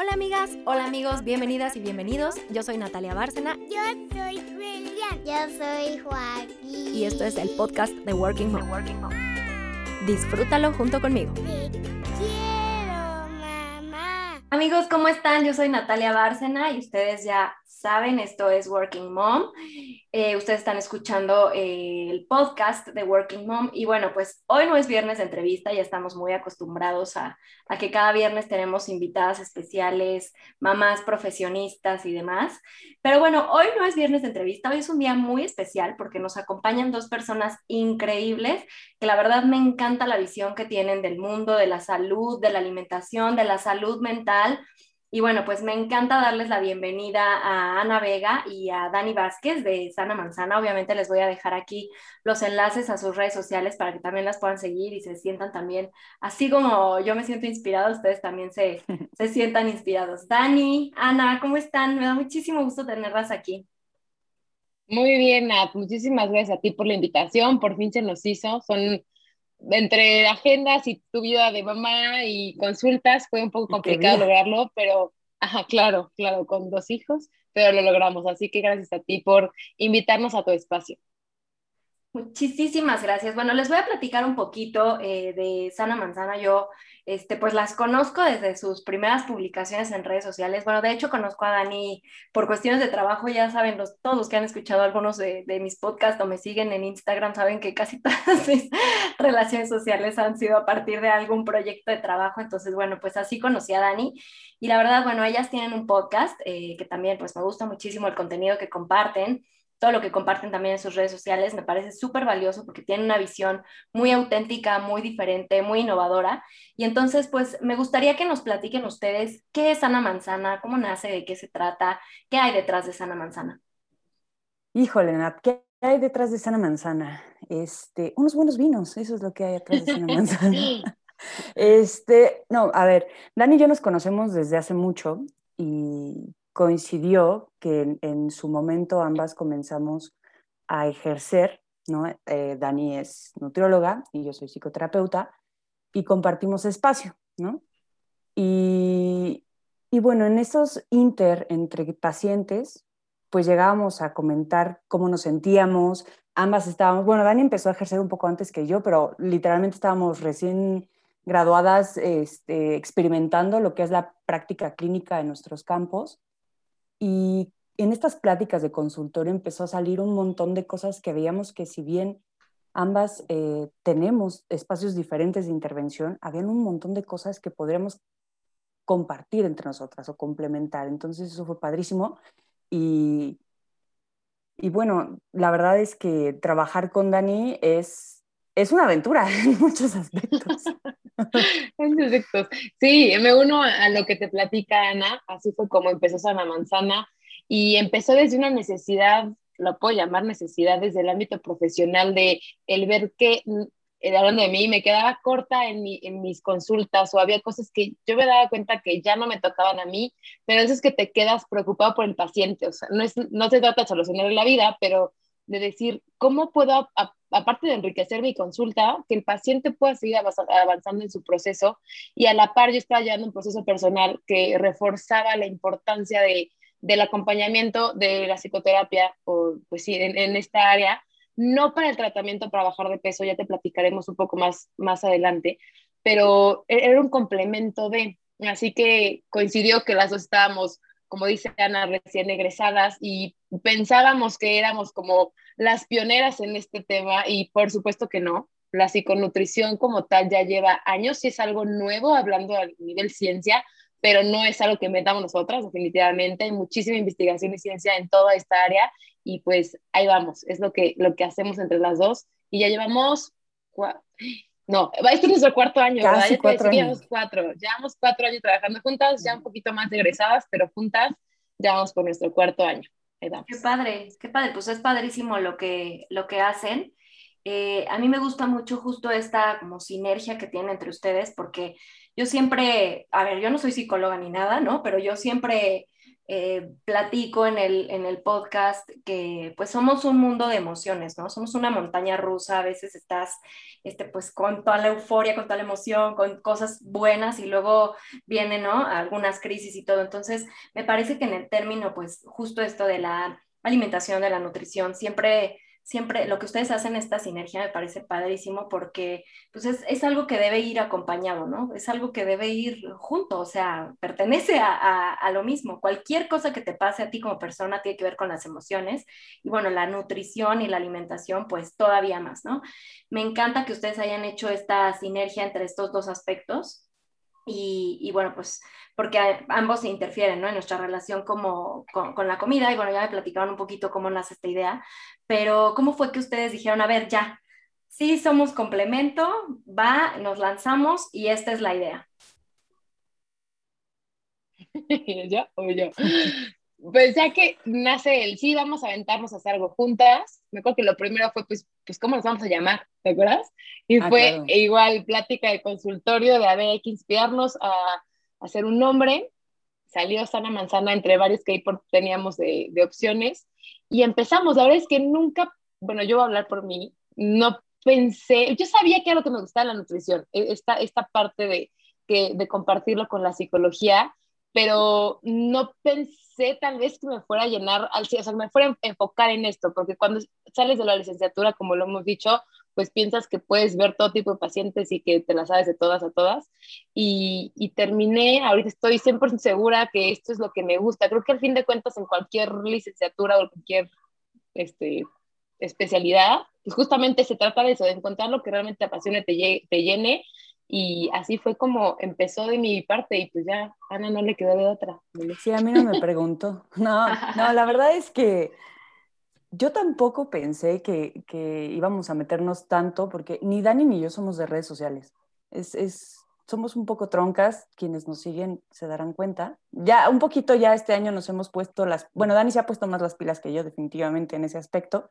Hola amigas, hola amigos, bienvenidas y bienvenidos. Yo soy Natalia Bárcena. Yo soy William. Yo soy Joaquín. Y esto es el podcast de Working Mom. Disfrútalo junto conmigo. Te quiero, mamá. Amigos, ¿cómo están? Yo soy Natalia Bárcena y ustedes ya saben, esto es Working Mom. Eh, ustedes están escuchando eh, el podcast de Working Mom y bueno, pues hoy no es viernes de entrevista, ya estamos muy acostumbrados a, a, que cada viernes tenemos invitadas especiales, mamás profesionistas y demás. Pero bueno, hoy no es viernes de entrevista, hoy es un día muy especial porque nos acompañan dos personas increíbles que la verdad me encanta la visión que tienen del mundo, de la salud, de la alimentación, de la salud mental y bueno, pues me encanta darles la bienvenida a Ana Vega y a Dani Vázquez de Sana Manzana. Obviamente les voy a dejar aquí los enlaces a sus redes sociales para que también las puedan seguir y se sientan también, así como yo me siento inspirada, ustedes también se, se sientan inspirados. Dani, Ana, ¿cómo están? Me da muchísimo gusto tenerlas aquí. Muy bien, Nat. Muchísimas gracias a ti por la invitación. Por fin se nos hizo. Son entre agendas y tu vida de mamá y consultas fue un poco complicado lograrlo, pero, ajá, claro, claro, con dos hijos, pero lo logramos. Así que gracias a ti por invitarnos a tu espacio. Muchísimas gracias. Bueno, les voy a platicar un poquito eh, de Sana Manzana. Yo, este, pues las conozco desde sus primeras publicaciones en redes sociales. Bueno, de hecho conozco a Dani por cuestiones de trabajo. Ya saben, los, todos que han escuchado algunos de, de, mis podcasts o me siguen en Instagram saben que casi todas mis relaciones sociales han sido a partir de algún proyecto de trabajo. Entonces, bueno, pues así conocí a Dani. Y la verdad, bueno, ellas tienen un podcast eh, que también, pues me gusta muchísimo el contenido que comparten todo lo que comparten también en sus redes sociales me parece súper valioso porque tienen una visión muy auténtica, muy diferente, muy innovadora. Y entonces, pues me gustaría que nos platiquen ustedes qué es Sana Manzana, cómo nace, de qué se trata, qué hay detrás de Sana Manzana. Híjole, Nat, ¿qué hay detrás de Sana Manzana? Este, unos buenos vinos, eso es lo que hay detrás de Sana Manzana. Este, no, a ver, Dani y yo nos conocemos desde hace mucho y coincidió que en, su momento ambas comenzamos a ejercer, ¿no? Eh, Dani es nutrióloga y yo soy psicoterapeuta y compartimos espacio, ¿no? Y, y bueno, en esos inter entre pacientes, pues llegábamos a comentar cómo nos sentíamos, ambas estábamos, bueno, Dani empezó a ejercer un poco antes que yo, pero literalmente estábamos recién graduadas este, experimentando lo que es la práctica clínica en nuestros campos y en estas pláticas de consultorio empezó a salir un montón de cosas que veíamos que si bien ambas eh, tenemos espacios diferentes de intervención, habían un montón de cosas que podríamos compartir entre nosotras o complementar. Entonces eso fue padrísimo. Y, y bueno, la verdad es que trabajar con Dani es, es una aventura en muchos aspectos. Sí, me uno a lo que te platica Ana, así fue como empezó Sana Manzana. Y empezó desde una necesidad, lo puedo llamar necesidad desde el ámbito profesional de el ver que, eh, hablando de mí, me quedaba corta en mis consultas o había cosas que yo me daba cuenta que ya no me tocaban a mí, pero eso es que te quedas preocupado por el paciente, o sea, no, es, no se trata de solucionar la vida, pero de decir, ¿cómo puedo, aparte de enriquecer mi consulta, que el paciente pueda seguir avanzando en su proceso? Y a la par yo estaba llevando un proceso personal que reforzaba la importancia de, del acompañamiento de la psicoterapia, o pues sí, en, esta área, no para el tratamiento para bajar de peso, ya te platicaremos un poco más, más adelante, pero e-, era un complemento de, así que coincidió que las dos estábamos como dice Ana, recién egresadas y pensábamos que éramos como las pioneras en este tema y por supuesto que no. La psiconutrición como tal ya lleva años y es algo nuevo hablando a nivel ciencia, pero no es algo que inventamos nosotras, definitivamente. Hay muchísima investigación y ciencia en toda esta área y pues ahí vamos, es lo que, lo que hacemos entre las dos y ya llevamos no, este es nuestro cuarto año, Casi ¿verdad? cuatro años. Llevamos cuatro, llevamos cuatro años trabajando juntas, ya un poquito más egresadas, pero juntas ya vamos por nuestro cuarto año. Qué padre, qué padre, pues es padrísimo lo que, lo que hacen. Eh, a mí me gusta mucho justo esta como sinergia que tienen entre ustedes, porque yo siempre, a ver, yo no soy psicóloga ni nada, ¿no? Pero yo siempre eh, platico en el, en el podcast que pues somos un mundo de emociones, ¿no? Somos una montaña rusa, a veces estás este, pues con toda la euforia, con toda la emoción, con cosas buenas y luego vienen, ¿no? Algunas crisis y todo. Entonces, me parece que en el término, pues justo esto de la alimentación, de la nutrición, siempre siempre lo que ustedes hacen, esta sinergia, me parece padrísimo porque pues es, es, algo que debe ir acompañado, ¿no? Es algo que debe ir junto, o sea, pertenece a, a, a, lo mismo. Cualquier cosa que te pase a ti como persona tiene que ver con las emociones y bueno, la nutrición y la alimentación, pues todavía más, ¿no? Me encanta que ustedes hayan hecho esta sinergia entre estos dos aspectos. Y, y, bueno, pues porque ambos se interfieren ¿no? en nuestra relación como, con, con, la comida. Y bueno, ya me platicaron un poquito cómo nace esta idea, pero ¿cómo fue que ustedes dijeron, a ver, ya, sí somos complemento, va, nos lanzamos y esta es la idea? ¿Ya o yo? Pues ya que nace el sí, vamos a aventarnos a hacer algo juntas, me acuerdo que lo primero fue, pues, pues ¿cómo nos vamos a llamar? ¿Te acuerdas? Y ah, fue claro. igual plática de consultorio de, a ver, hay que inspirarnos a hacer un nombre, salió Sana Manzana entre varios que ahí teníamos de, de, opciones y empezamos. La verdad es que nunca, bueno, yo voy a hablar por mí, no pensé, yo sabía que era lo que me gustaba la nutrición, e, esta, esta parte de, que, de compartirlo con la psicología, pero no pensé tal vez que me fuera a llenar, al, o sea, me fuera a enfocar en esto, porque cuando sales de la licenciatura, como lo hemos dicho, pues piensas que puedes ver todo tipo de pacientes y que te las sabes de todas a todas. Y, y terminé, ahorita estoy 100% segura que esto es lo que me gusta. Creo que al fin de cuentas en cualquier licenciatura o cualquier este, especialidad, pues justamente se trata de eso, de encontrar lo que realmente te apasione, te, te llene. Y así fue como empezó de mi parte y pues ya Ana no le quedó de otra. Sí, a mí no me preguntó. No, no, la verdad es que yo tampoco pensé que, que, íbamos a meternos tanto, porque ni Dani ni yo somos de redes sociales. Es, es, somos un poco troncas, quienes nos siguen se darán cuenta. Ya un poquito ya este año nos hemos puesto las, bueno, Dani se ha puesto más las pilas que yo definitivamente en ese aspecto,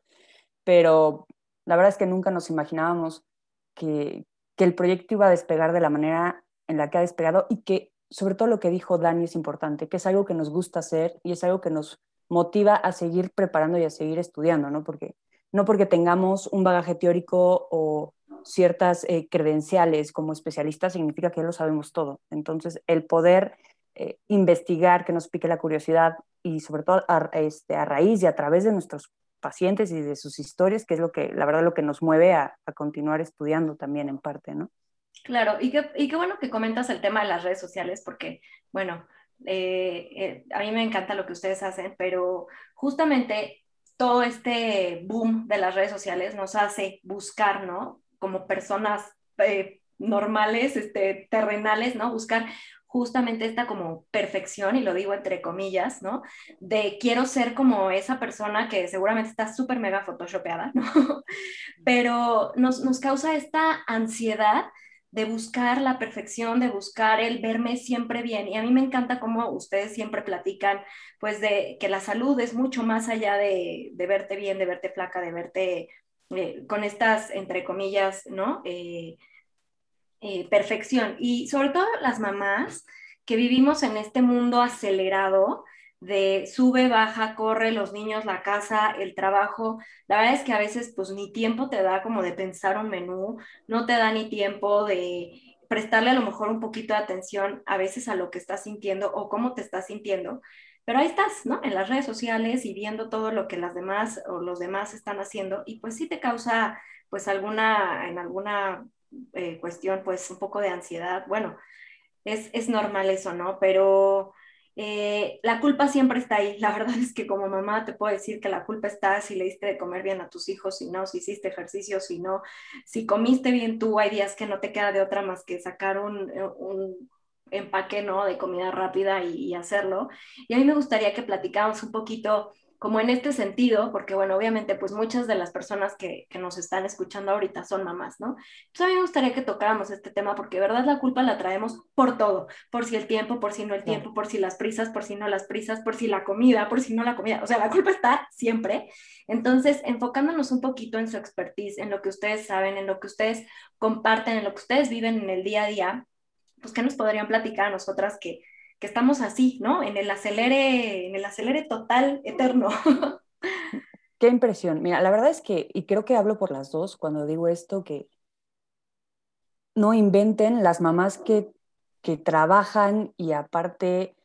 pero la verdad es que nunca nos imaginábamos que, que el proyecto iba a despegar de la manera en la que ha despegado y que sobre todo lo que dijo Dani es importante, que es algo que nos gusta hacer y es algo que nos motiva a seguir preparando y a seguir estudiando, ¿no? Porque, no porque tengamos un bagaje teórico o ciertas eh, credenciales como especialistas significa que lo sabemos todo. Entonces, el poder eh, investigar, que nos pique la curiosidad y sobre todo a, este, a raíz y a través de nuestros pacientes y de sus historias, que es lo que, la verdad, lo que nos mueve a, a continuar estudiando también en parte, ¿no? Claro, y qué, y qué bueno que comentas el tema de las redes sociales, porque, bueno, eh, eh, a mí me encanta lo que ustedes hacen, pero justamente todo este boom de las redes sociales nos hace buscar, ¿no? Como personas eh, normales, este, terrenales, ¿no? Buscar justamente esta como perfección, y lo digo entre comillas, ¿no? De quiero ser como esa persona que seguramente está súper mega photoshopeada, ¿no? Pero nos, nos causa esta ansiedad de buscar la perfección, de buscar el verme siempre bien. Y a mí me encanta cómo ustedes siempre platican, pues, de que la salud es mucho más allá de, de verte bien, de verte flaca, de verte eh, con estas, entre comillas, ¿no? Eh, eh, perfección. Y sobre todo las mamás que vivimos en este mundo acelerado, de sube, baja, corre, los niños, la casa, el trabajo. La verdad es que a veces pues ni tiempo te da como de pensar un menú, no te da ni tiempo de prestarle a lo mejor un poquito de atención a veces a lo que estás sintiendo o cómo te estás sintiendo. Pero ahí estás, ¿no? En las redes sociales y viendo todo lo que las demás o los demás están haciendo y pues sí te causa pues alguna, en alguna eh, cuestión pues un poco de ansiedad. Bueno, es, es normal eso, ¿no? Pero eh, la culpa siempre está ahí. La verdad es que como mamá te puedo decir que la culpa está si le diste de comer bien a tus hijos, si no, si hiciste ejercicio, si no, si comiste bien tú, hay días que no te queda de otra más que sacar un, eh, un empaque ¿no? de comida rápida y, y, hacerlo. Y a mí me gustaría que platicáramos un poquito como en este sentido, porque bueno, obviamente pues muchas de las personas que, que, nos están escuchando ahorita son mamás, ¿no? Pues a mí me gustaría que tocáramos este tema porque de verdad la culpa la traemos por todo, por si el tiempo, por si no el tiempo, por si las prisas, por si no las prisas, por si la comida, por si no la comida, o sea, la culpa está siempre. Entonces, enfocándonos un poquito en su expertise, en lo que ustedes saben, en lo que ustedes comparten, en lo que ustedes viven en el día a día, pues ¿qué nos podrían platicar a nosotras que que estamos así, ¿no? En el acelere, en el acelere total eterno. Qué impresión. Mira, la verdad es que, y creo que hablo por las dos cuando digo esto, que no inventen las mamás que, que trabajan y aparte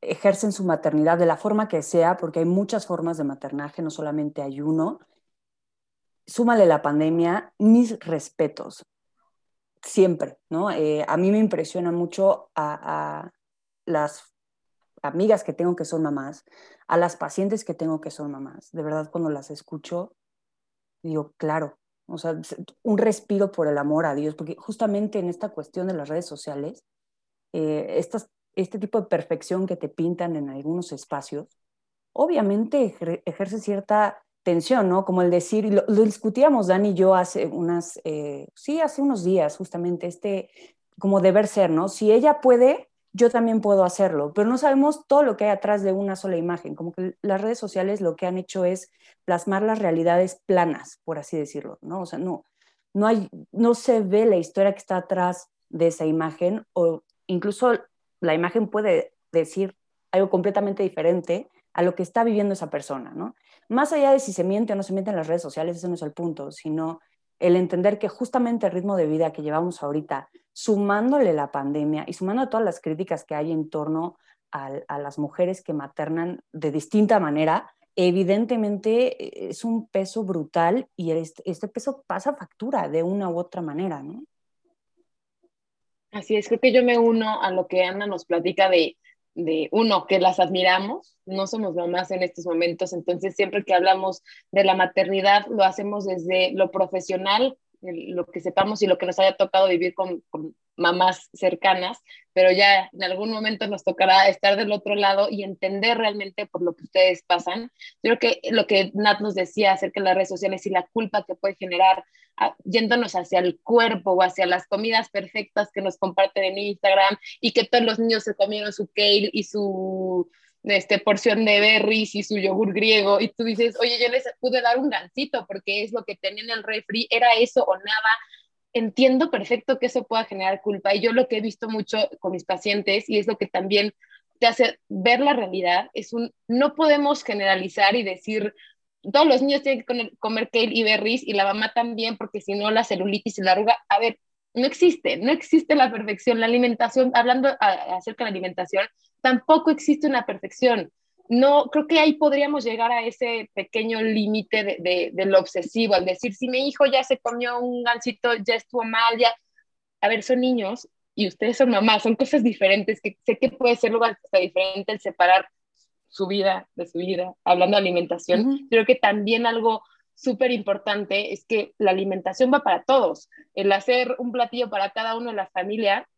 ejercen su maternidad de la forma que sea, porque hay muchas formas de maternaje, no solamente hay uno. Súmale la pandemia, mis respetos, siempre, ¿no? Eh, a mí me impresiona mucho a, a, las amigas que tengo que son mamás, a las pacientes que tengo que son mamás. De verdad, cuando las escucho, digo, claro, o sea, un respiro por el amor a Dios, porque justamente en esta cuestión de las redes sociales, eh, este tipo de perfección que te pintan en algunos espacios, obviamente ejerce cierta tensión, ¿no? Como el decir, lo, lo discutíamos Dani y yo hace unas, eh, sí, hace unos días justamente, este, como deber ser, ¿no? Si ella puede, yo también puedo hacerlo, pero no sabemos todo lo que hay atrás de una sola imagen, como que las redes sociales lo que han hecho es plasmar las realidades planas, por así decirlo, ¿no? O sea, no, no, hay, no se ve la historia que está atrás de esa imagen o incluso la imagen puede decir algo completamente diferente a lo que está viviendo esa persona, ¿no? Más allá de si se miente o no se miente en las redes sociales, ese no es el punto, sino el entender que justamente el ritmo de vida que llevamos ahorita, sumándole la pandemia y sumando todas las críticas que hay en torno a, las mujeres que maternan de distinta manera, evidentemente es un peso brutal y este, este peso pasa factura de una u otra manera, ¿no? Así es, creo que yo me uno a lo que Ana nos platica de, de uno, que las admiramos, no somos mamás en estos momentos, entonces siempre que hablamos de la maternidad lo hacemos desde lo profesional, lo que sepamos y lo que nos haya tocado vivir con, mamás cercanas, pero ya en algún momento nos tocará estar del otro lado y entender realmente por lo que ustedes pasan. Creo que lo que Nat nos decía acerca de las redes sociales y la culpa que puede generar a, yéndonos hacia el cuerpo o hacia las comidas perfectas que nos comparten en Instagram y que todos los niños se comieron su kale y su este, porción de berries y su yogur griego y tú dices, oye, yo les pude dar un gancito porque es lo que tenía en el refri, era eso o nada, entiendo perfecto que eso pueda generar culpa y yo lo que he visto mucho con mis pacientes y es lo que también te hace ver la realidad, es un, no podemos generalizar y decir, todos los niños tienen que comer kale y berries y la mamá también porque si no la celulitis y la arruga, a ver, no existe, no existe la perfección, la alimentación, hablando acerca de la alimentación, tampoco existe una perfección no, creo que ahí podríamos llegar a ese pequeño límite de, de, lo obsesivo, al decir, si mi hijo ya se comió un gansito, ya estuvo mal, ya... A ver, son niños y ustedes son mamás, son cosas diferentes, que sé que puede ser luego hasta diferente el separar su vida de su vida, hablando de alimentación. Creo que también algo súper importante es que la alimentación va para todos. El hacer un platillo para cada uno de la familia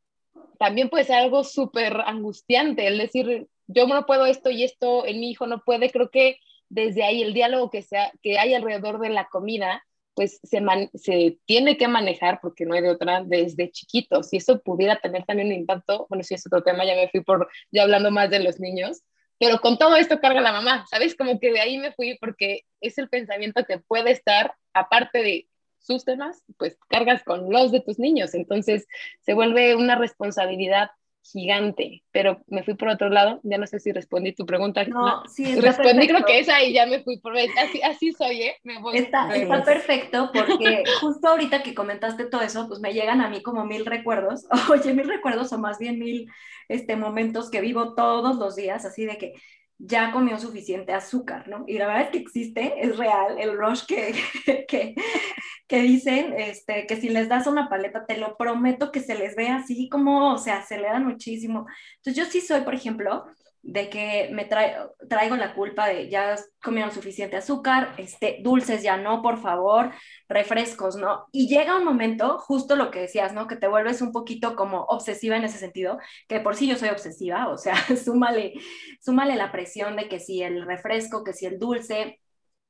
también puede ser algo súper angustiante, el decir, yo no puedo esto y esto, en mi hijo no puede, creo que desde ahí el diálogo que, sea, que hay alrededor de la comida, pues se, se tiene que manejar, porque no hay de otra, desde chiquitos. Y eso pudiera tener también un impacto, bueno, si es otro tema, ya me fui por, ya hablando más de los niños, pero con todo esto carga la mamá, ¿sabes? Como que de ahí me fui porque es el pensamiento que puede estar, aparte de sus temas, pues cargas con los de tus niños. Entonces se vuelve una responsabilidad gigante, pero me fui por otro lado, ya no sé si respondí tu pregunta. No, sí, respondí creo que esa y ya me fui por así, así soy, ¿eh? Me voy, está, está perfecto porque justo ahorita que comentaste todo eso, pues me llegan a mí como mil recuerdos, oye, mil recuerdos o más bien mil este, momentos que vivo todos los días, así de que ya comió suficiente azúcar, ¿no? Y la verdad es que existe, es real, el rush que, que, que, dicen, este, que si les das una paleta, te lo prometo que se les ve así como, o sea, se le dan muchísimo. Entonces yo sí soy, por ejemplo, de que me traigo la culpa de ya comieron suficiente azúcar, este, dulces ya no, por favor, refrescos, ¿no? Y llega un momento, justo lo que decías, ¿no? Que te vuelves un poquito como obsesiva en ese sentido, que por sí yo soy obsesiva, o sea, súmale, súmale la presión de que si el refresco, que si el dulce,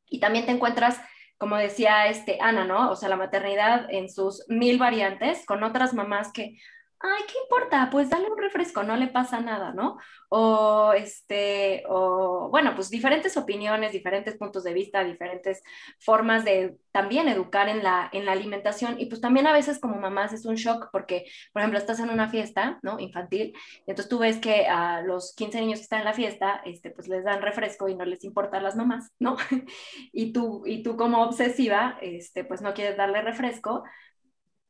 y también te encuentras como decía este Ana, ¿no? O sea, la maternidad en sus mil variantes, con otras mamás que, ay, ¿qué importa? Pues dale un refresco, no le pasa nada, ¿no? O, este, o, bueno, pues diferentes opiniones, diferentes puntos de vista, diferentes formas de también educar en la, en la alimentación. Y pues también a veces como mamás es un shock porque, por ejemplo, estás en una fiesta, ¿no? Infantil, y entonces tú ves que a los 15 niños que están en la fiesta, este, pues les dan refresco y no les importa a las mamás, ¿no? y tú, y tú como obsesiva, este, pues no quieres darle refresco,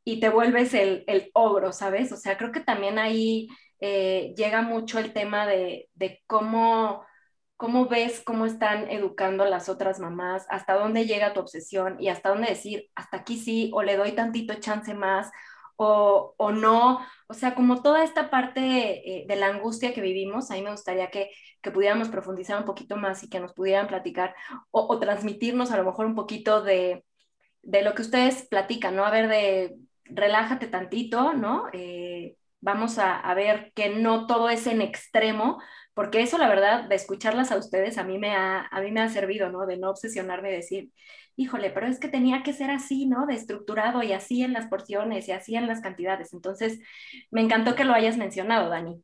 y te vuelves el, el ogro, ¿sabes? O sea, creo que también ahí eh, llega mucho el tema de, de cómo, cómo ves cómo están educando las otras mamás, hasta dónde llega tu obsesión y hasta dónde decir, hasta aquí sí, o le doy tantito chance más, o, o no. O sea, como toda esta parte eh, de la angustia que vivimos, a mí me gustaría que, que, pudiéramos profundizar un poquito más y que nos pudieran platicar o, o transmitirnos a lo mejor un poquito de, de lo que ustedes platican, ¿no? A ver, de relájate tantito, ¿no? Eh, vamos a, ver que no todo es en extremo, porque eso, la verdad, de escucharlas a ustedes, a mí me ha, a mí me ha servido, ¿no? De no obsesionarme, de decir, híjole, pero es que tenía que ser así, ¿no? De estructurado y así en las porciones y así en las cantidades. Entonces, me encantó que lo hayas mencionado, Dani.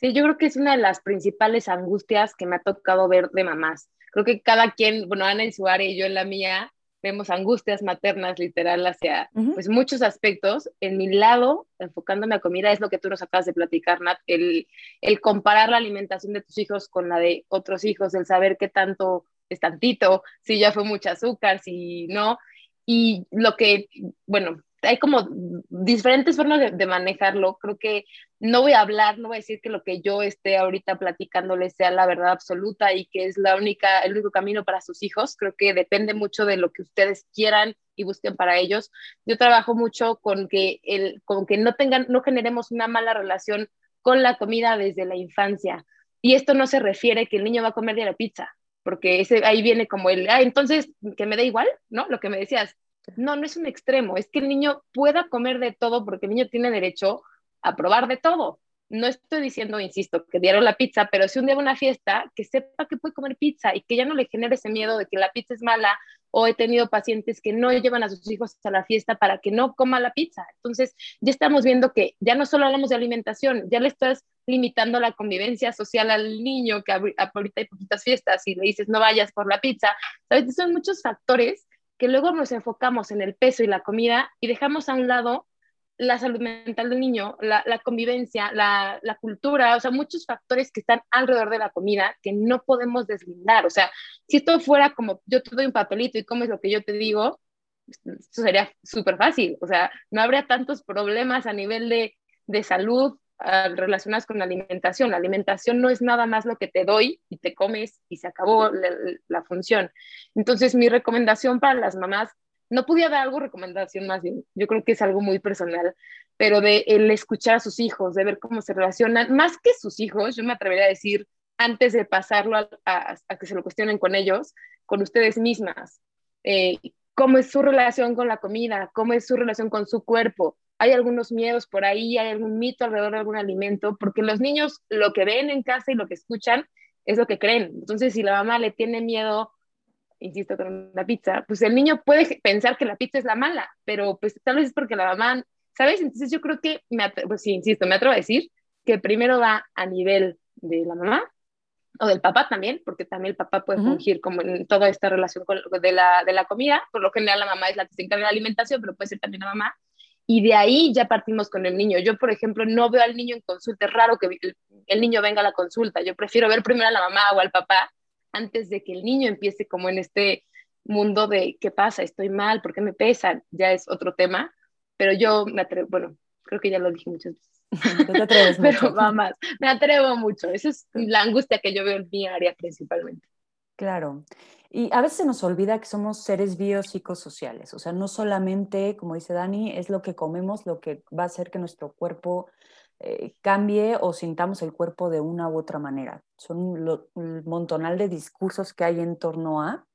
Sí, yo creo que es una de las principales angustias que me ha tocado ver de mamás. Creo que cada quien, bueno, Ana en su área y yo en la mía, vemos angustias maternas literal hacia uh -huh. pues muchos aspectos. En mi lado, enfocándome a comida, es lo que tú nos acabas de platicar, Nat, el, el comparar la alimentación de tus hijos con la de otros hijos, el saber qué tanto es tantito, si ya fue mucho azúcar, si no. Y lo que, bueno, hay como diferentes formas de, de, manejarlo. Creo que no voy a hablar, no voy a decir que lo que yo esté ahorita platicándoles sea la verdad absoluta y que es la única, el único camino para sus hijos. Creo que depende mucho de lo que ustedes quieran y busquen para ellos. Yo trabajo mucho con que, el, con que no tengan, no generemos una mala relación con la comida desde la infancia. Y esto no se refiere que el niño va a comer de la pizza, porque ese, ahí viene como el, ah, entonces, que me da igual, ¿no? Lo que me decías, no, no es un extremo, es que el niño pueda comer de todo porque el niño tiene derecho a probar de todo. No estoy diciendo, insisto, que dieron la pizza, pero si un día va a una fiesta, que sepa que puede comer pizza y que ya no le genere ese miedo de que la pizza es mala o he tenido pacientes que no llevan a sus hijos a la fiesta para que no coma la pizza. Entonces, ya estamos viendo que ya no solo hablamos de alimentación, ya le estás limitando la convivencia social al niño, que ahorita hay poquitas fiestas y le dices no vayas por la pizza. ¿Sabes? Son muchos factores que luego nos enfocamos en el peso y la comida y dejamos a un lado la salud mental del niño, la, convivencia, la, cultura, o sea, muchos factores que están alrededor de la comida que no podemos deslindar. O sea, si esto fuera como yo te doy un papelito y comes lo que yo te digo, eso sería súper fácil. O sea, no habría tantos problemas a nivel de, de salud uh, relacionados con la alimentación. La alimentación no es nada más lo que te doy y te comes y se acabó la, función. Entonces, mi recomendación para las mamás no podía dar algo recomendación más bien, yo creo que es algo muy personal, pero de el escuchar a sus hijos, de ver cómo se relacionan, más que sus hijos, yo me atrevería a decir, antes de pasarlo a que se lo cuestionen con ellos, con ustedes mismas, eh, cómo es su relación con la comida, cómo es su relación con su cuerpo, hay algunos miedos por ahí, hay algún mito alrededor de algún alimento, porque los niños lo que ven en casa y lo que escuchan es lo que creen, entonces si la mamá le tiene miedo insisto, con la pizza, pues el niño puede pensar que la pizza es la mala, pero pues tal vez es porque la mamá, ¿sabes? Entonces yo creo que, me pues sí, insisto, me atrevo a decir que primero va a nivel de la mamá o del papá también, porque también el papá puede uh -huh. fungir como en toda esta relación con, de, la, de la comida, por lo general la mamá es la que se encarga de la alimentación, pero puede ser también la mamá, y de ahí ya partimos con el niño. Yo, por ejemplo, no veo al niño en consulta, es raro que el, el niño venga a la consulta, yo prefiero ver primero a la mamá o al papá, antes de que el niño empiece como en este mundo de qué pasa, estoy mal, por qué me pesan, ya es otro tema, pero yo me atrevo, bueno, creo que ya lo dije muchas veces. te atreves pero mucho. va más, me atrevo mucho, esa es la angustia que yo veo en mi área principalmente. Claro. Y a veces se nos olvida que somos seres biopsicosociales, o sea, no solamente, como dice Dani, es lo que comemos lo que va a hacer que nuestro cuerpo eh, cambie o sintamos el cuerpo de una u otra manera. Son lo, el montonal de discursos que hay en torno a,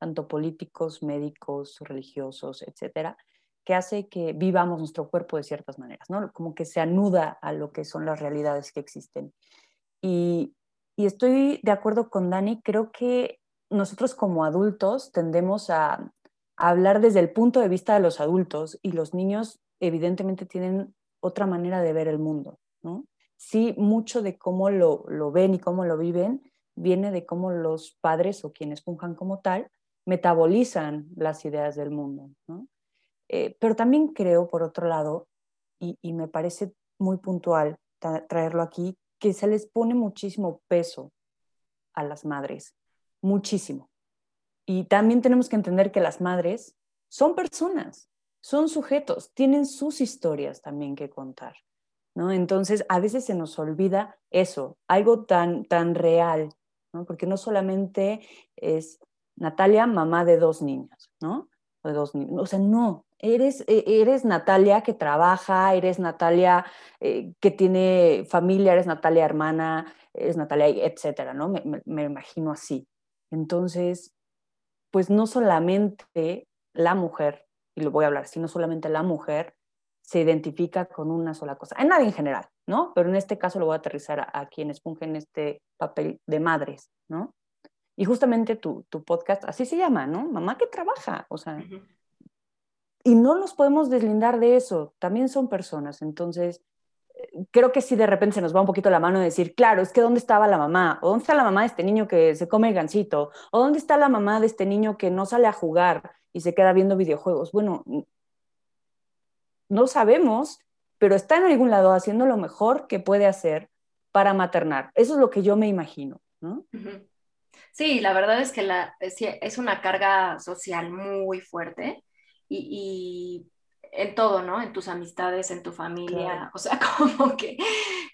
tanto políticos, médicos, religiosos, etcétera, que hace que vivamos nuestro cuerpo de ciertas maneras, ¿no? Como que se anuda a lo que son las realidades que existen. Y, y estoy de acuerdo con Dani, creo que nosotros como adultos tendemos a, hablar desde el punto de vista de los adultos y los niños evidentemente tienen otra manera de ver el mundo. Sí, mucho de cómo lo, lo ven y cómo lo viven viene de cómo los padres o quienes funjan como tal metabolizan las ideas del mundo. Eh, pero también creo, por otro lado, y me parece muy puntual traerlo aquí, que se les pone muchísimo peso a las madres, muchísimo. Y también tenemos que entender que las madres son personas, son sujetos, tienen sus historias también que contar. ¿no? Entonces, a veces se nos olvida eso, algo tan, tan real, ¿no? porque no solamente es Natalia, mamá de dos niños, ¿no? De dos niños. O sea, no, eres, e, eres Natalia que trabaja, eres Natalia eh, que tiene familia, eres Natalia hermana, eres Natalia, etcétera, ¿no? Me, me, imagino así. Entonces, pues no solamente la mujer, y lo voy a hablar así, no solamente la mujer se identifica con una sola cosa, en nadie en general, ¿no? Pero en este caso lo voy a aterrizar a, a quienes fungen este papel de madres, ¿no? Y justamente tu, tu, podcast, así se llama, ¿no? Mamá que trabaja, o sea, y no nos podemos deslindar de eso, también son personas, entonces creo que si de repente se nos va un poquito la mano de decir, claro, es que ¿dónde estaba la mamá? ¿O dónde está la mamá de este niño que se come el gansito? ¿O dónde está la mamá de este niño que no sale a jugar y se queda viendo videojuegos? Bueno, no sabemos, pero está en algún lado haciendo lo mejor que puede hacer para maternar. Eso es lo que yo me imagino, ¿no? Sí, la verdad es que la, es una carga social muy fuerte y, en todo, ¿no? En tus amistades, en tu familia. O sea, como que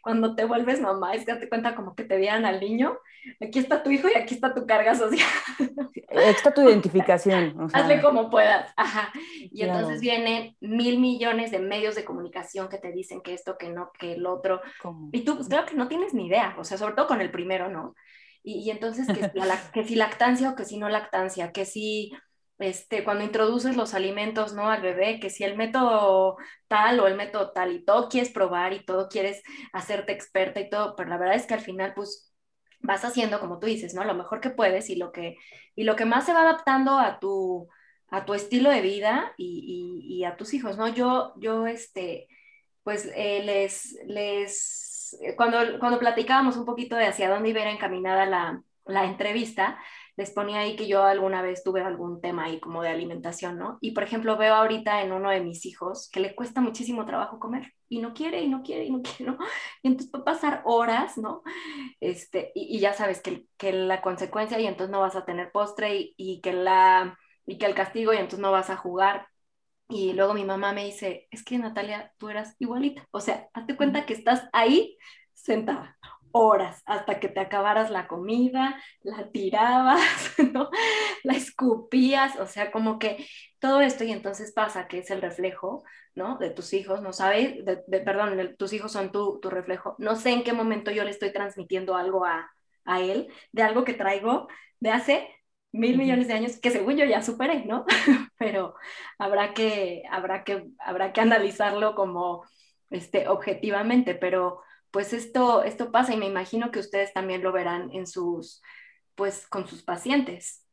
cuando te vuelves mamá, es que te cuenta como que te dieran al niño, aquí está tu hijo y aquí está tu carga social. Aquí está tu identificación. Hazle como puedas. Ajá. Y entonces vienen mil millones de medios de comunicación que te dicen que esto, que no, que el otro. Y tú, pues creo que no tienes ni idea, o sea, sobre todo con el primero, ¿no? Y, entonces, que, si lactancia o que si no lactancia, que si este, cuando introduces los alimentos ¿no? al bebé, que si el método tal o el método tal y todo quieres probar y todo quieres hacerte experta y todo, pero la verdad es que al final pues vas haciendo como tú dices, ¿no? Lo mejor que puedes y lo que, y lo que más se va adaptando a tu, a tu estilo de vida y, y, a tus hijos, ¿no? Yo, yo este, pues eh, les, les eh, cuando, cuando platicábamos un poquito de hacia dónde iba encaminada la, la entrevista, les ponía ahí que yo alguna vez tuve algún tema ahí como de alimentación, ¿no? Y por ejemplo veo ahorita en uno de mis hijos que le cuesta muchísimo trabajo comer y no quiere y no quiere y no quiere, ¿no? Y entonces puede pasar horas, ¿no? Este, y, y ya sabes que, que, la consecuencia y entonces no vas a tener postre y, y, que la, y que el castigo y entonces no vas a jugar y luego mi mamá me dice, es que Natalia, tú eras igualita. O sea, hazte cuenta que estás ahí sentada horas hasta que te acabaras la comida, la tirabas, ¿no? La escupías, o sea, como que todo esto y entonces pasa que es el reflejo, ¿no? De tus hijos, no sabes, de, perdón, tus hijos son tu, tu, reflejo. No sé en qué momento yo le estoy transmitiendo algo a, a él, de algo que traigo de hace mil millones de años que según yo ya superé, ¿no? Pero habrá que, habrá que, habrá que analizarlo como este, objetivamente, pero pues esto, esto pasa y me imagino que ustedes también lo verán en sus, pues con sus pacientes.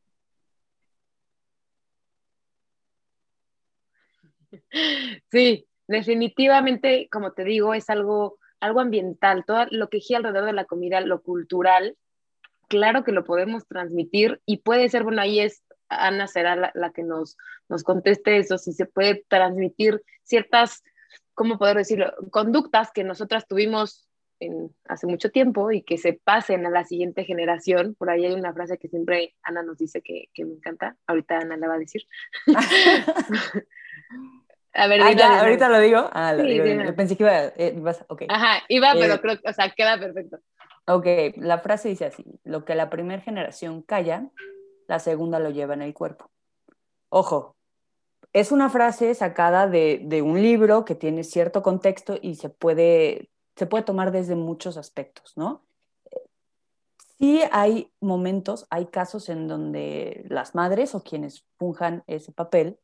Sí, definitivamente, como te digo, es algo, algo ambiental, todo lo que gira alrededor de la comida, lo cultural, claro que lo podemos transmitir y puede ser, bueno, ahí es, Ana será la, que nos, nos conteste eso, si se puede transmitir ciertas, ¿cómo poder decirlo?, conductas que nosotras tuvimos en, hace mucho tiempo y que se pasen a la siguiente generación. Por ahí hay una frase que siempre Ana nos dice que, que me encanta, ahorita Ana la va a decir. A ver, ah, ahorita lo digo. Ah, lo digo. Pensé que iba, eh. Ajá, iba, pero eh, creo, o sea, queda perfecto. Ok, la frase dice así, lo que la primera generación calla, la segunda lo lleva en el cuerpo. Ojo, es una frase sacada de, de, un libro que tiene cierto contexto y se puede, se puede tomar desde muchos aspectos, ¿no? Sí hay momentos, hay casos en donde las madres o quienes funjan ese papel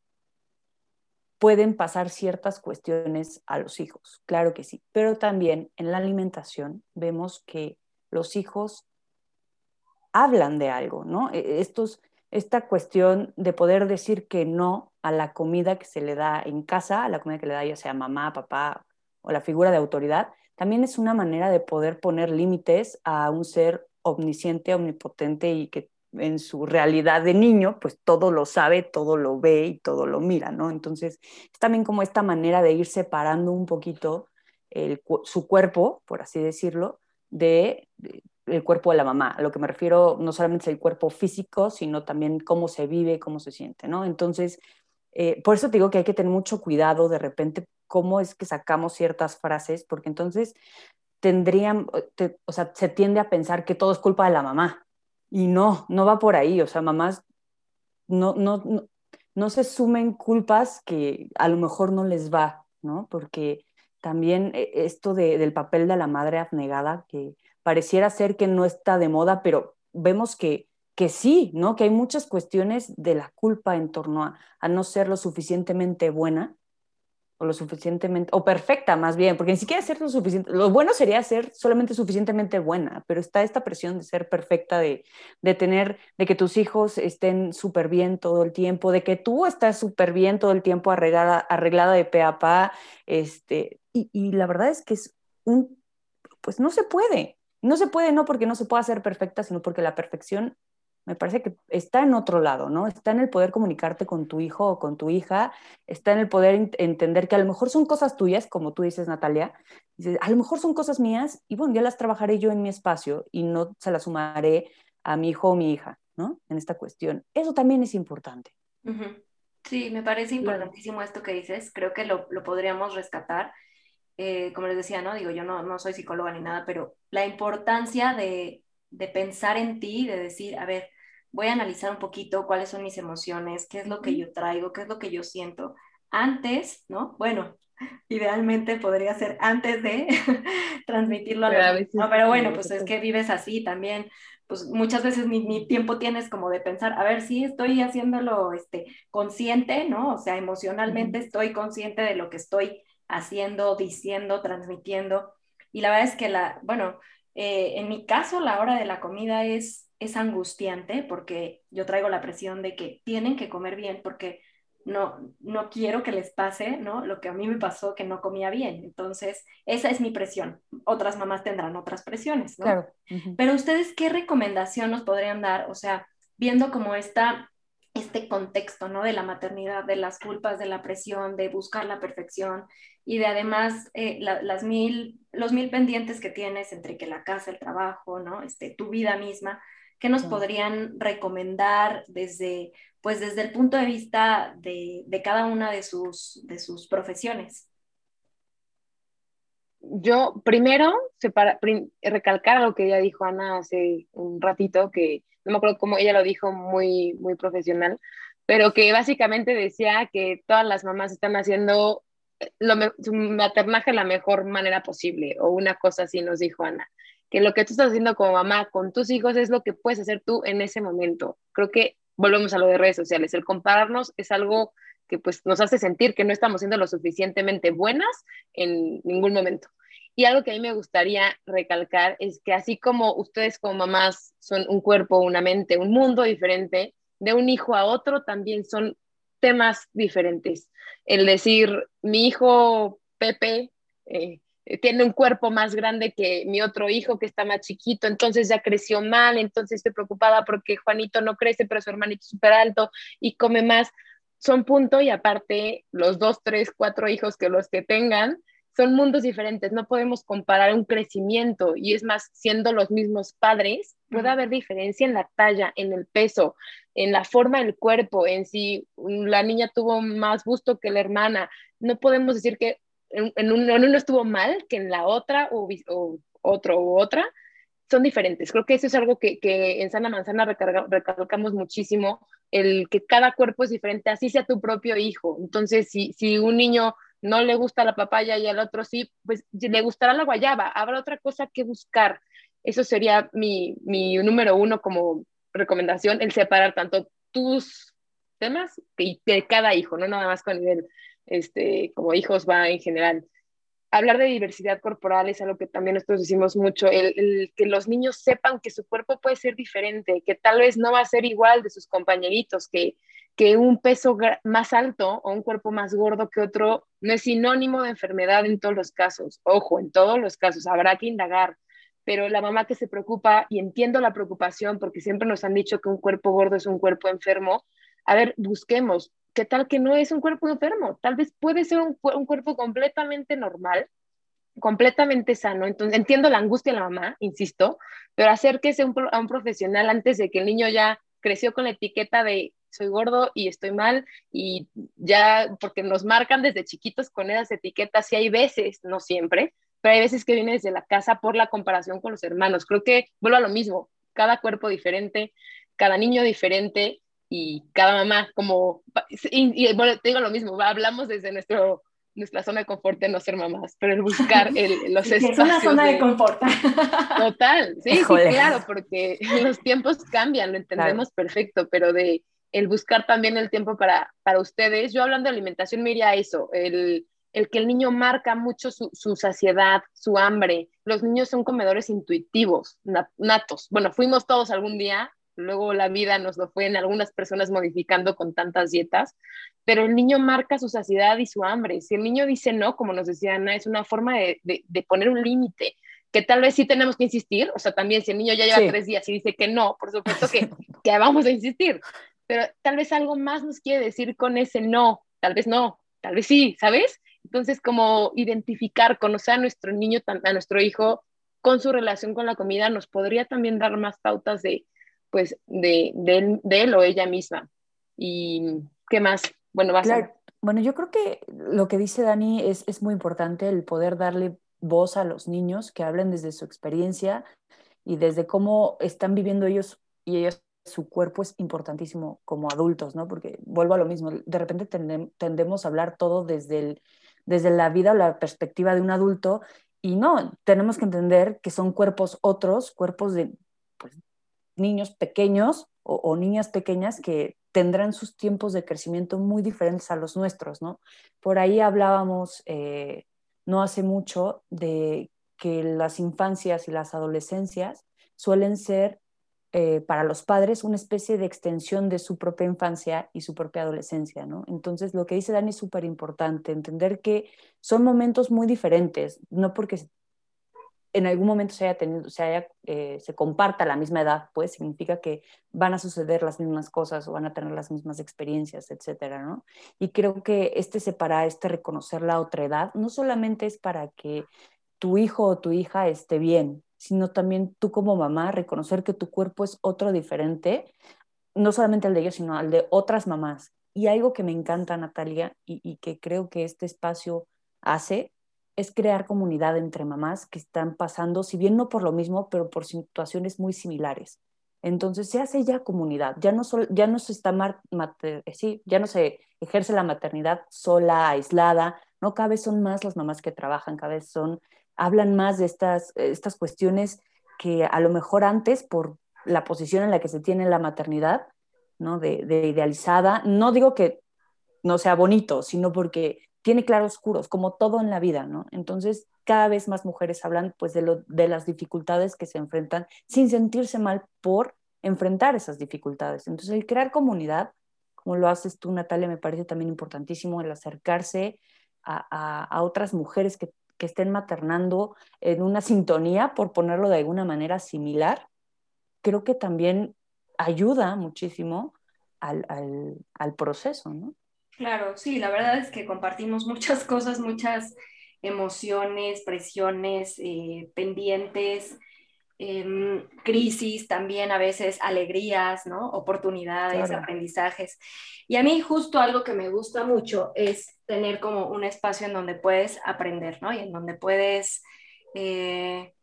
pueden pasar ciertas cuestiones a los hijos, claro que sí, pero también en la alimentación vemos que los hijos hablan de algo, ¿no? E, esta cuestión de poder decir que no a la comida que se le da en casa, a la comida que le da ya sea mamá, papá o la figura de autoridad, también es una manera de poder poner límites a un ser omnisciente, omnipotente y que en su realidad de niño, pues todo lo sabe, todo lo ve y todo lo mira, ¿no? Entonces, es también como esta manera de ir separando un poquito su cuerpo, por así decirlo, de, el cuerpo de la mamá. A lo que me refiero no solamente es el cuerpo físico, sino también cómo se vive, cómo se siente, ¿no? Entonces, eh, por eso te digo que hay que tener mucho cuidado de repente cómo es que sacamos ciertas frases, porque entonces tendrían, o sea, se tiende a pensar que todo es culpa de la mamá. Y no, no va por ahí. O sea, mamás no, no, no, no se sumen culpas que a lo mejor no les va, ¿no? Porque también eh, esto de, del papel de la madre abnegada, que pareciera ser que no está de moda, pero vemos que, que sí, ¿no? Que hay muchas cuestiones de la culpa en torno a, no ser lo suficientemente buena o lo suficientemente, o perfecta más bien, porque ni siquiera ser lo suficiente, lo bueno sería ser solamente suficientemente buena, pero está esta presión de ser perfecta, de, de tener, de que tus hijos estén súper bien todo el tiempo, de que tú estás súper bien todo el tiempo arreglada, arreglada de pe a pa, este, y, y la verdad es que es un, pues no se puede, no se puede no porque no se pueda ser perfecta, sino porque la perfección me parece que está en otro lado, ¿no? Está en el poder comunicarte con tu hijo o con tu hija, está en el poder entender que a lo mejor son cosas tuyas, como tú dices, Natalia, a lo mejor son cosas mías y bueno, ya las trabajaré yo en mi espacio y no se las sumaré a mi hijo o mi hija, ¿no? En esta cuestión. Eso también es importante. Sí, me parece importantísimo esto que dices, creo que lo, lo podríamos rescatar. Eh, como les decía, ¿no? Digo, yo no, no soy psicóloga ni nada, pero la importancia de, de pensar en ti, de decir, a ver, voy a analizar un poquito cuáles son mis emociones, qué es lo que yo traigo, qué es lo que yo siento. Antes, ¿no? Bueno, idealmente podría ser antes de transmitirlo a los ¿no? Pero bueno, pues es que vives así también. Pues muchas veces ni, tiempo tienes como de pensar, a ver, si estoy haciéndolo este, consciente, ¿no? O sea, emocionalmente estoy consciente de lo que estoy haciendo, diciendo, transmitiendo. Y la verdad es que la, bueno, eh, en mi caso, la hora de la comida es, es angustiante porque yo traigo la presión de que tienen que comer bien porque no, no quiero que les pase, ¿no? Lo que a mí me pasó que no comía bien. Entonces, esa es mi presión. Otras mamás tendrán otras presiones, ¿no? Claro. Pero ustedes, ¿qué recomendación nos podrían dar? O sea, viendo como esta este contexto, ¿no? De la maternidad, de las culpas, de la presión, de buscar la perfección y de además eh, las mil, los mil pendientes que tienes entre que la casa, el trabajo, ¿no? Este, tu vida misma, ¿qué nos podrían recomendar desde, pues desde el punto de vista de, de cada una de sus, de sus profesiones? Yo primero, separa, recalcar lo que ya dijo Ana hace un ratito, que no me acuerdo cómo ella lo dijo muy, muy profesional, pero que básicamente decía que todas las mamás están haciendo eh, lo, su maternaje de la mejor manera posible, o una cosa así nos dijo Ana, que lo que tú estás haciendo como mamá con tus hijos es lo que puedes hacer tú en ese momento. Creo que volvemos a lo de redes sociales, el compararnos es algo que pues nos hace sentir que no estamos siendo lo suficientemente buenas en ningún momento. Y algo que a mí me gustaría recalcar es que así como ustedes como mamás son un cuerpo, una mente, un mundo diferente, de un hijo a otro también son temas diferentes. El decir, mi hijo Pepe eh, tiene un cuerpo más grande que mi otro hijo que está más chiquito, entonces ya creció mal, entonces estoy preocupada porque Juanito no crece, pero su hermanito es súper alto y come más. Son punto y aparte los dos, tres, cuatro hijos que los que tengan, son mundos diferentes, no podemos comparar un crecimiento y es más, siendo los mismos padres, puede haber diferencia en la talla, en el peso, en la forma del cuerpo, en si la niña tuvo más gusto que la hermana. No podemos decir que en, uno, estuvo mal que en la otra o, otro u otra. Son diferentes. Creo que eso es algo que, en Sana Manzana recalcamos muchísimo, el que cada cuerpo es diferente, así sea tu propio hijo. Entonces, si, si un niño no le gusta la papaya y al otro sí, pues le gustará la guayaba, habrá otra cosa que buscar. Eso sería mi, mi número uno como recomendación, el separar tanto tus temas y de cada hijo, no nada más con nivel, este, como hijos va en general. hablar de diversidad corporal es algo que también nosotros decimos mucho, el, que los niños sepan que su cuerpo puede ser diferente, que tal vez no va a ser igual de sus compañeritos, que, que un peso más alto o un cuerpo más gordo que otro no es sinónimo de enfermedad en todos los casos. Ojo, en todos los casos, habrá que indagar, pero la mamá que se preocupa, y entiendo la preocupación porque siempre nos han dicho que un cuerpo gordo es un cuerpo enfermo, a ver, busquemos, ¿qué tal que no es un cuerpo enfermo? Tal vez puede ser un, cuerpo completamente normal, completamente sano. Entonces, entiendo la angustia de la mamá, insisto, pero acérquese un, a un profesional antes de que el niño ya creció con la etiqueta de soy gordo y estoy mal y ya, porque nos marcan desde chiquitos con esas etiquetas y hay veces, no siempre, pero hay veces que viene desde la casa por la comparación con los hermanos. Creo que vuelvo a lo mismo, cada cuerpo diferente, cada niño diferente y cada mamá como, y, bueno, te digo lo mismo, hablamos desde nuestro, nuestra zona de confort de no ser mamás, pero el buscar el, los espacios. Es una zona de, confort. Total, sí, sí, claro, porque los tiempos cambian, lo entendemos perfecto, pero de el buscar también el tiempo para, para ustedes. Yo hablando de alimentación me iría a eso, el, el que el niño marca mucho su, su, saciedad, su hambre. Los niños son comedores intuitivos, natos. Bueno, fuimos todos algún día, luego la vida nos lo fue en algunas personas modificando con tantas dietas, pero el niño marca su saciedad y su hambre. Si el niño dice no, como nos decía Ana, es una forma de, de, poner un límite, que tal vez sí tenemos que insistir, o sea, también si el niño ya lleva tres días y dice que no, por supuesto que, que vamos a insistir, pero tal vez algo más nos quiere decir con ese no, tal vez no, tal vez sí, ¿sabes? Entonces, como identificar, conocer a nuestro niño, a nuestro hijo, con su relación con la comida, nos podría también dar más pautas de, pues de, de, él, o ella misma. ¿Y qué más? Bueno, va a ser. Bueno, yo creo que lo que dice Dani es, es muy importante, el poder darle voz a los niños que hablen desde su experiencia y desde cómo están viviendo ellos y ellos su cuerpo es importantísimo como adultos, ¿no? Porque vuelvo a lo mismo, de repente tendemos a hablar todo desde, el, desde la vida o la perspectiva de un adulto y no, tenemos que entender que son cuerpos otros, cuerpos de pues, niños pequeños o, niñas pequeñas que tendrán sus tiempos de crecimiento muy diferentes a los nuestros, ¿no? Por ahí hablábamos eh, no hace mucho de que las infancias y las adolescencias suelen ser eh, para los padres una especie de extensión de su propia infancia y su propia adolescencia, ¿no? Entonces, lo que dice Dani es súper importante, entender que son momentos muy diferentes, no porque en algún momento se haya tenido, se, haya, eh, se comparta la misma edad, pues significa que van a suceder las mismas cosas o van a tener las mismas experiencias, etcétera, ¿no? Y creo que este separar, este reconocer la otra edad, no solamente es para que tu hijo o tu hija esté bien, sino también tú como mamá, reconocer que tu cuerpo es otro diferente, no solamente el de ellos, sino al de otras mamás. Y algo que me encanta, Natalia, y que creo que este espacio hace, es crear comunidad entre mamás que están pasando, si bien no por lo mismo, pero por situaciones muy similares. Entonces se hace ya comunidad, ya no, ya no se está sí, ya no se ejerce la maternidad sola, aislada, no cada vez son más las mamás que trabajan, cada vez son, hablan más de estas, estas cuestiones que a lo mejor antes, por la posición en la que se tiene la maternidad, ¿no? de idealizada, no digo que no sea bonito, sino porque tiene claroscuros, como todo en la vida, ¿no? Entonces, cada vez más mujeres hablan pues de, las dificultades que se enfrentan sin sentirse mal por enfrentar esas dificultades. Entonces, el crear comunidad, como lo haces tú, Natalia, me parece también importantísimo el acercarse a, otras mujeres que, estén maternando en una sintonía, por ponerlo de alguna manera similar. Creo que también ayuda muchísimo al, al, al proceso, ¿no? Claro, sí, la verdad es que compartimos muchas cosas, muchas emociones, presiones, eh, pendientes, em, crisis, también a veces alegrías, ¿no? Oportunidades, aprendizajes. Y a mí justo algo que me gusta mucho es tener como un espacio en donde puedes aprender, ¿no? Y en donde puedes, eh,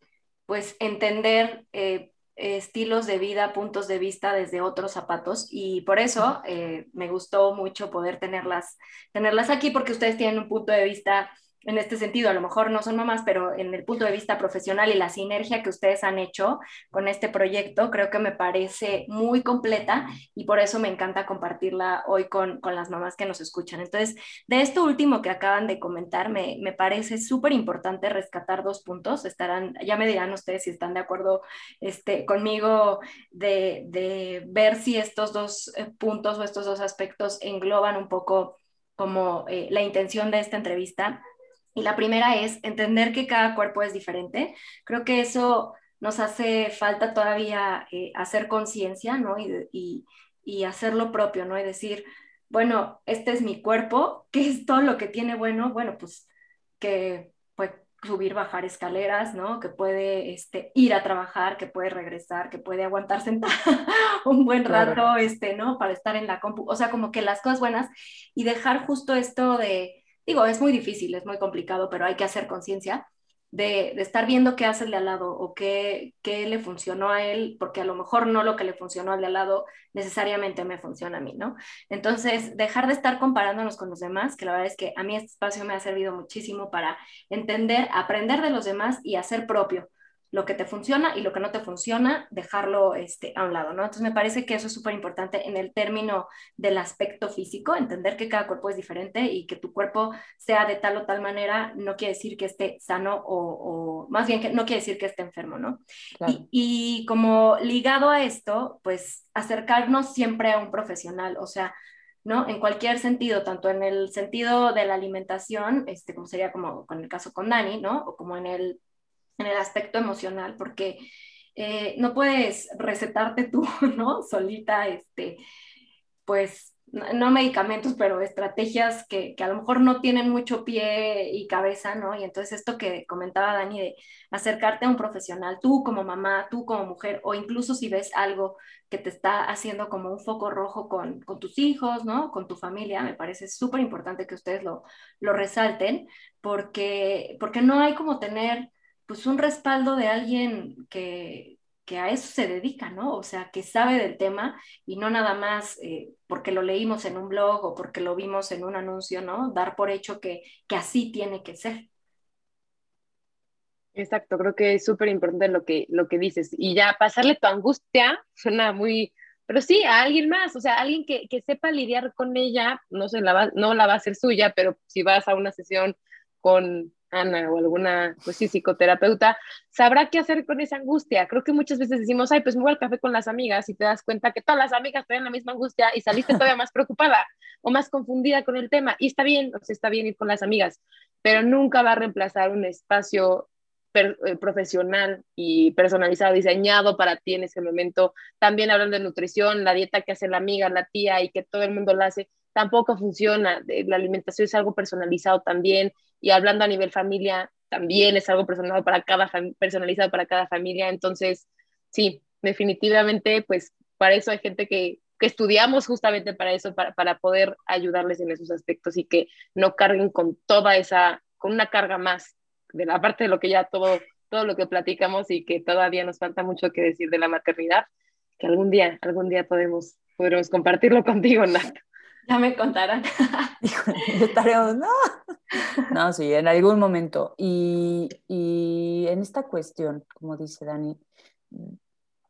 pues, entender eh, estilos de vida, puntos de vista desde otros zapatos y por eso eh, me gustó mucho poder tenerlas, tenerlas aquí porque ustedes tienen un punto de vista en este sentido, a lo mejor no son mamás, pero en el punto de vista profesional y la sinergia que ustedes han hecho con este proyecto, creo que me parece muy completa y por eso me encanta compartirla hoy con, con las mamás que nos escuchan. Entonces, de esto último que acaban de comentar, me, me parece súper importante rescatar dos puntos. Estarán, ya me dirán ustedes si están de acuerdo este, conmigo de, de ver si estos dos eh, puntos o estos dos aspectos engloban un poco como eh, la intención de esta entrevista y la primera es entender que cada cuerpo es diferente. Creo que eso nos hace falta todavía eh, hacer conciencia, ¿no? Y, y, y, hacer lo propio, ¿no? Y decir, bueno, este es mi cuerpo, ¿qué es todo lo que tiene bueno? Bueno, pues que puede subir, bajar escaleras, ¿no? Que puede este, ir a trabajar, que puede regresar, que puede aguantar sentada un buen rato, claro. este, ¿no? Para estar en la compu. O sea, como que las cosas buenas y dejar justo esto de digo, es muy difícil, es muy complicado, pero hay que hacer conciencia de, de, estar viendo qué hace el de al lado o qué, qué, le funcionó a él, porque a lo mejor no lo que le funcionó al de al lado necesariamente me funciona a mí, ¿no? Entonces, dejar de estar comparándonos con los demás, que la verdad es que a mí este espacio me ha servido muchísimo para entender, aprender de los demás y hacer propio lo que te funciona y lo que no te funciona, dejarlo este, a un lado, ¿no? Entonces me parece que eso es súper importante en el término del aspecto físico, entender que cada cuerpo es diferente y que tu cuerpo sea de tal o tal manera no quiere decir que esté sano o, o más bien que no quiere decir que esté enfermo, ¿no? Claro. Y, y como ligado a esto, pues acercarnos siempre a un profesional, o sea, ¿no? En cualquier sentido, tanto en el sentido de la alimentación, este, como sería como con el caso con Dani, ¿no? O como en el en el aspecto emocional, porque eh, no puedes recetarte tú, ¿no? Solita, este, pues, no medicamentos, pero estrategias que, que, a lo mejor no tienen mucho pie y cabeza, ¿no? Y entonces esto que comentaba Dani de acercarte a un profesional, tú como mamá, tú como mujer, o incluso si ves algo que te está haciendo como un foco rojo con, con tus hijos, ¿no? Con tu familia, me parece súper importante que ustedes lo, lo resalten, porque, porque no hay como tener pues un respaldo de alguien que, que, a eso se dedica, ¿no? O sea, que sabe del tema y no nada más eh, porque lo leímos en un blog o porque lo vimos en un anuncio, ¿no? Dar por hecho que, que así tiene que ser. Exacto, creo que es súper importante lo que, lo que dices. Y ya pasarle tu angustia suena muy, pero sí, a alguien más, o sea, alguien que, que sepa lidiar con ella, no, se la va, no la va a hacer suya, pero si vas a una sesión con Ana o alguna, pues sí, psicoterapeuta, sabrá qué hacer con esa angustia. Creo que muchas veces decimos, ay, pues me voy al café con las amigas y te das cuenta que todas las amigas tienen la misma angustia y saliste todavía más preocupada o más confundida con el tema. Y está bien, o sea, está bien ir con las amigas, pero nunca va a reemplazar un espacio eh, profesional y personalizado, diseñado para ti en ese momento. También hablando de nutrición, la dieta que hace la amiga, la tía y que todo el mundo la hace, tampoco funciona. La alimentación es algo personalizado también y hablando a nivel familia, también es algo personalizado para cada, personalizado para cada familia. Entonces, sí, definitivamente, pues para eso hay gente que, que estudiamos justamente para eso, para, para poder ayudarles en esos aspectos y que no carguen con toda esa, con una carga más de la parte de lo que ya todo, todo lo que platicamos y que todavía nos falta mucho que decir de la maternidad, que algún día, algún día podemos, podremos compartirlo contigo, Nat. Ya me contarán. Estaremos, no. No, sí, en algún momento. Y, y, en esta cuestión, como dice Dani,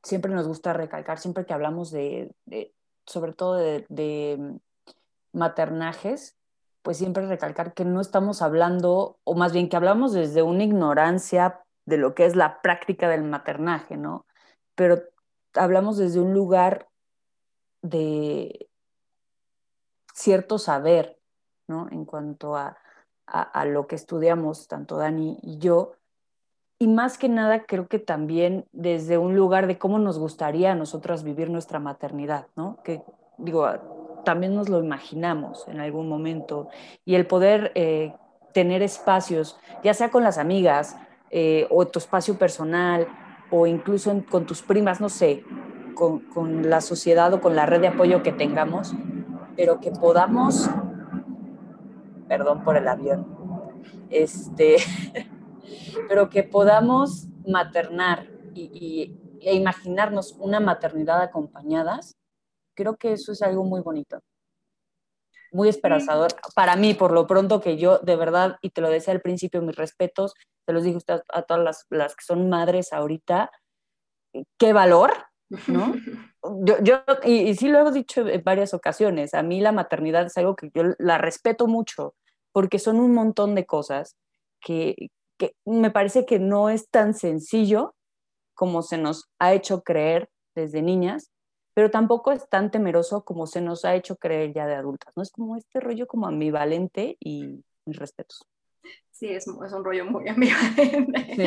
siempre nos gusta recalcar, siempre que hablamos de, de sobre todo de, de, maternajes, pues siempre recalcar que no estamos hablando, o más bien que hablamos desde una ignorancia de lo que es la práctica del maternaje, ¿no? Pero hablamos desde un lugar de cierto saber, ¿no? En cuanto a, a, lo que estudiamos, tanto Dani y yo. Y más que nada, creo que también desde un lugar de cómo nos gustaría a nosotras vivir nuestra maternidad, ¿no? Que, digo, también nos lo imaginamos en algún momento. Y el poder eh, tener espacios, ya sea con las amigas, eh, o tu espacio personal, o incluso con tus primas, no sé, con, con la sociedad o con la red de apoyo que tengamos, pero que podamos, perdón por el avión, este, pero que podamos maternar y, y, e imaginarnos una maternidad acompañadas, creo que eso es algo muy bonito. muy esperanzador para mí, por lo pronto que yo, de verdad, y te lo decía al principio, mis respetos, te los dije a, a todas las, las, que son madres ahorita, qué valor, ¿no? Yo, yo y, y, sí lo he dicho en varias ocasiones, a mí la maternidad es algo que yo la respeto mucho, porque son un montón de cosas que, que me parece que no es tan sencillo como se nos ha hecho creer desde niñas, pero tampoco es tan temeroso como se nos ha hecho creer ya de adultas, ¿no? Es como este rollo como ambivalente y mis respetos. Sí, es, es un rollo muy ambivalente. Sí.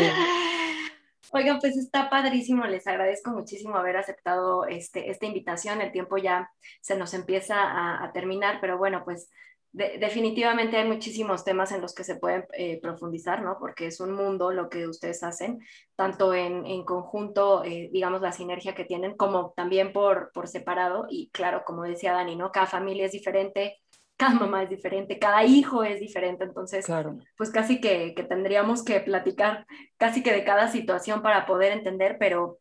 Oigan, pues está padrísimo, les agradezco muchísimo haber aceptado este, esta invitación, el tiempo ya se nos empieza a, a terminar, pero bueno, pues de, definitivamente hay muchísimos temas en los que se pueden eh, profundizar, ¿no? Porque es un mundo lo que ustedes hacen, tanto en, en conjunto, eh, digamos, la sinergia que tienen, como también por, por separado. Y claro, como decía Dani, ¿no? Cada familia es diferente, cada mamá es diferente, cada hijo es diferente, entonces, claro. pues casi que, que tendríamos que platicar casi que de cada situación para poder entender, pero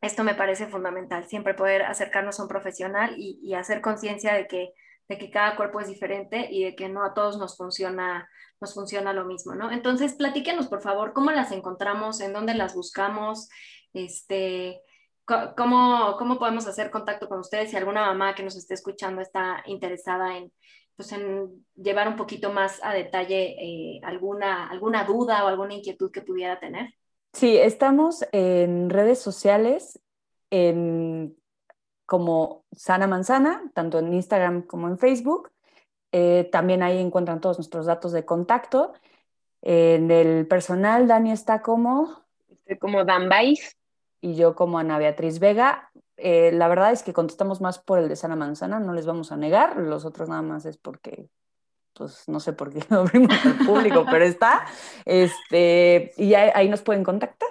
esto me parece fundamental, siempre poder acercarnos a un profesional y, y hacer conciencia de que de que cada cuerpo es diferente y de que no a todos nos funciona, nos funciona lo mismo, ¿no? Entonces, platíquenos, por favor, cómo las encontramos, en dónde las buscamos, este, cómo, cómo podemos hacer contacto con ustedes si alguna mamá que nos esté escuchando está interesada en, pues, en llevar un poquito más a detalle eh, alguna, alguna duda o alguna inquietud que pudiera tener. Sí, estamos en redes sociales, en como Sana Manzana, tanto en Instagram como en Facebook. Eh, también ahí encuentran todos nuestros datos de contacto. En el personal, Dani está como... Estoy como Dan Bais. Y yo como Ana Beatriz Vega. Eh, la verdad es que contestamos más por el de Sana Manzana, no les vamos a negar. Los otros nada más es porque, pues no sé por qué no abrimos al público, pero está. Este, y ahí, ahí nos pueden contactar.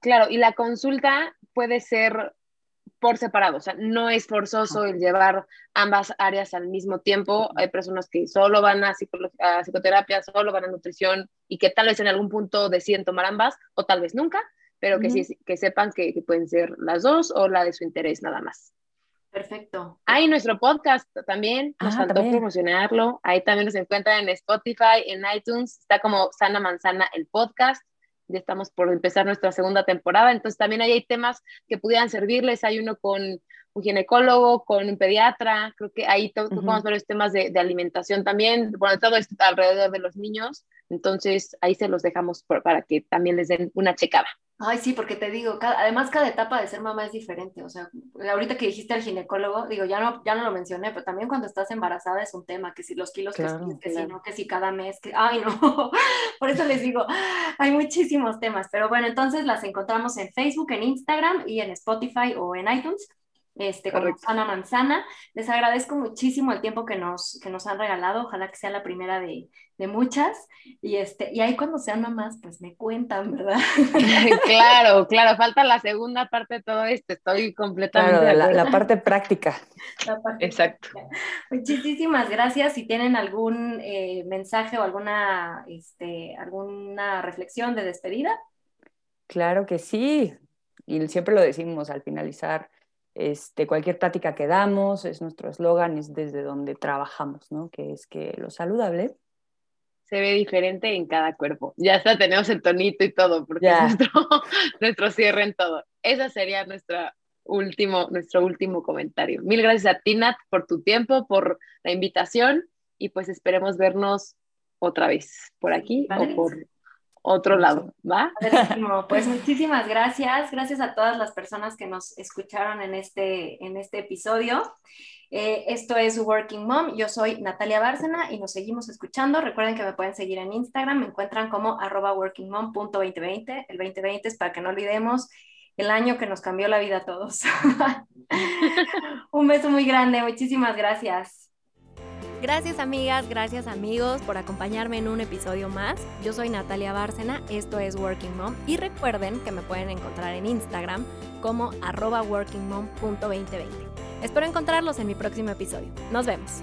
Claro, y la consulta puede ser por separado, o sea, no es forzoso el llevar ambas áreas al mismo tiempo. Hay personas que solo van a, a, psicoterapia, solo van a nutrición y que tal vez en algún punto deciden tomar ambas o tal vez nunca, pero que, uh -huh. sí, que sepan que, que, pueden ser las dos o la de su interés nada más. Perfecto. Hay nuestro podcast también, nos ah, faltó también. promocionarlo. Ahí también nos encuentran en Spotify, en iTunes, está como Sana Manzana el podcast ya estamos por empezar nuestra segunda temporada, entonces también ahí hay temas que pudieran servirles, hay uno con un ginecólogo, con un pediatra, creo que ahí to uh -huh. tocamos varios temas de, de, alimentación también, bueno, todo esto alrededor de los niños, entonces ahí se los dejamos por, para que también les den una checada. Ay, sí, porque te digo, cada, además cada etapa de ser mamá es diferente, o sea, ahorita que dijiste al ginecólogo, digo, ya no, ya no lo mencioné, pero también cuando estás embarazada es un tema, que si los kilos claro, que, que claro. si no, que si cada mes, que, ay, no, por eso les digo, hay muchísimos temas, pero bueno, entonces las encontramos en Facebook, en Instagram y en Spotify o en iTunes este, como Sana Manzana. Les agradezco muchísimo el tiempo que nos, que nos han regalado, ojalá que sea la primera de, de muchas. Y, este, y ahí cuando sean mamás, pues me cuentan, ¿verdad? claro, claro, falta la segunda parte de todo esto, estoy completamente... Claro, la, la, parte práctica. La parte Exacto. Práctica. Muchísimas gracias. Si tienen algún eh, mensaje o alguna, este, alguna reflexión de despedida. Claro que sí, y siempre lo decimos al finalizar este, cualquier plática que damos, es nuestro eslogan, es desde donde trabajamos, ¿no? Que es que lo saludable se ve diferente en cada cuerpo. Ya hasta tenemos el tonito y todo, porque ya. es nuestro, nuestro cierre en todo. Ese sería nuestra último, nuestro último comentario. Mil gracias a ti, Nat, por tu tiempo, por la invitación y pues esperemos vernos otra vez por aquí vale. o por otro lado, ¿va? Pues muchísimas gracias, gracias a todas las personas que nos escucharon en este, en este episodio. Eh, esto es Working Mom, yo soy Natalia Bárcena y nos seguimos escuchando. Recuerden que me pueden seguir en Instagram, me encuentran como arroba workingmom.2020. El 2020 es para que no olvidemos el año que nos cambió la vida a todos. Un beso muy grande, muchísimas gracias. Gracias amigas, gracias amigos por acompañarme en un episodio más. Yo soy Natalia Bárcena, esto es Working Mom y recuerden que me pueden encontrar en Instagram como arroba workingmom.2020. Espero encontrarlos en mi próximo episodio. Nos vemos.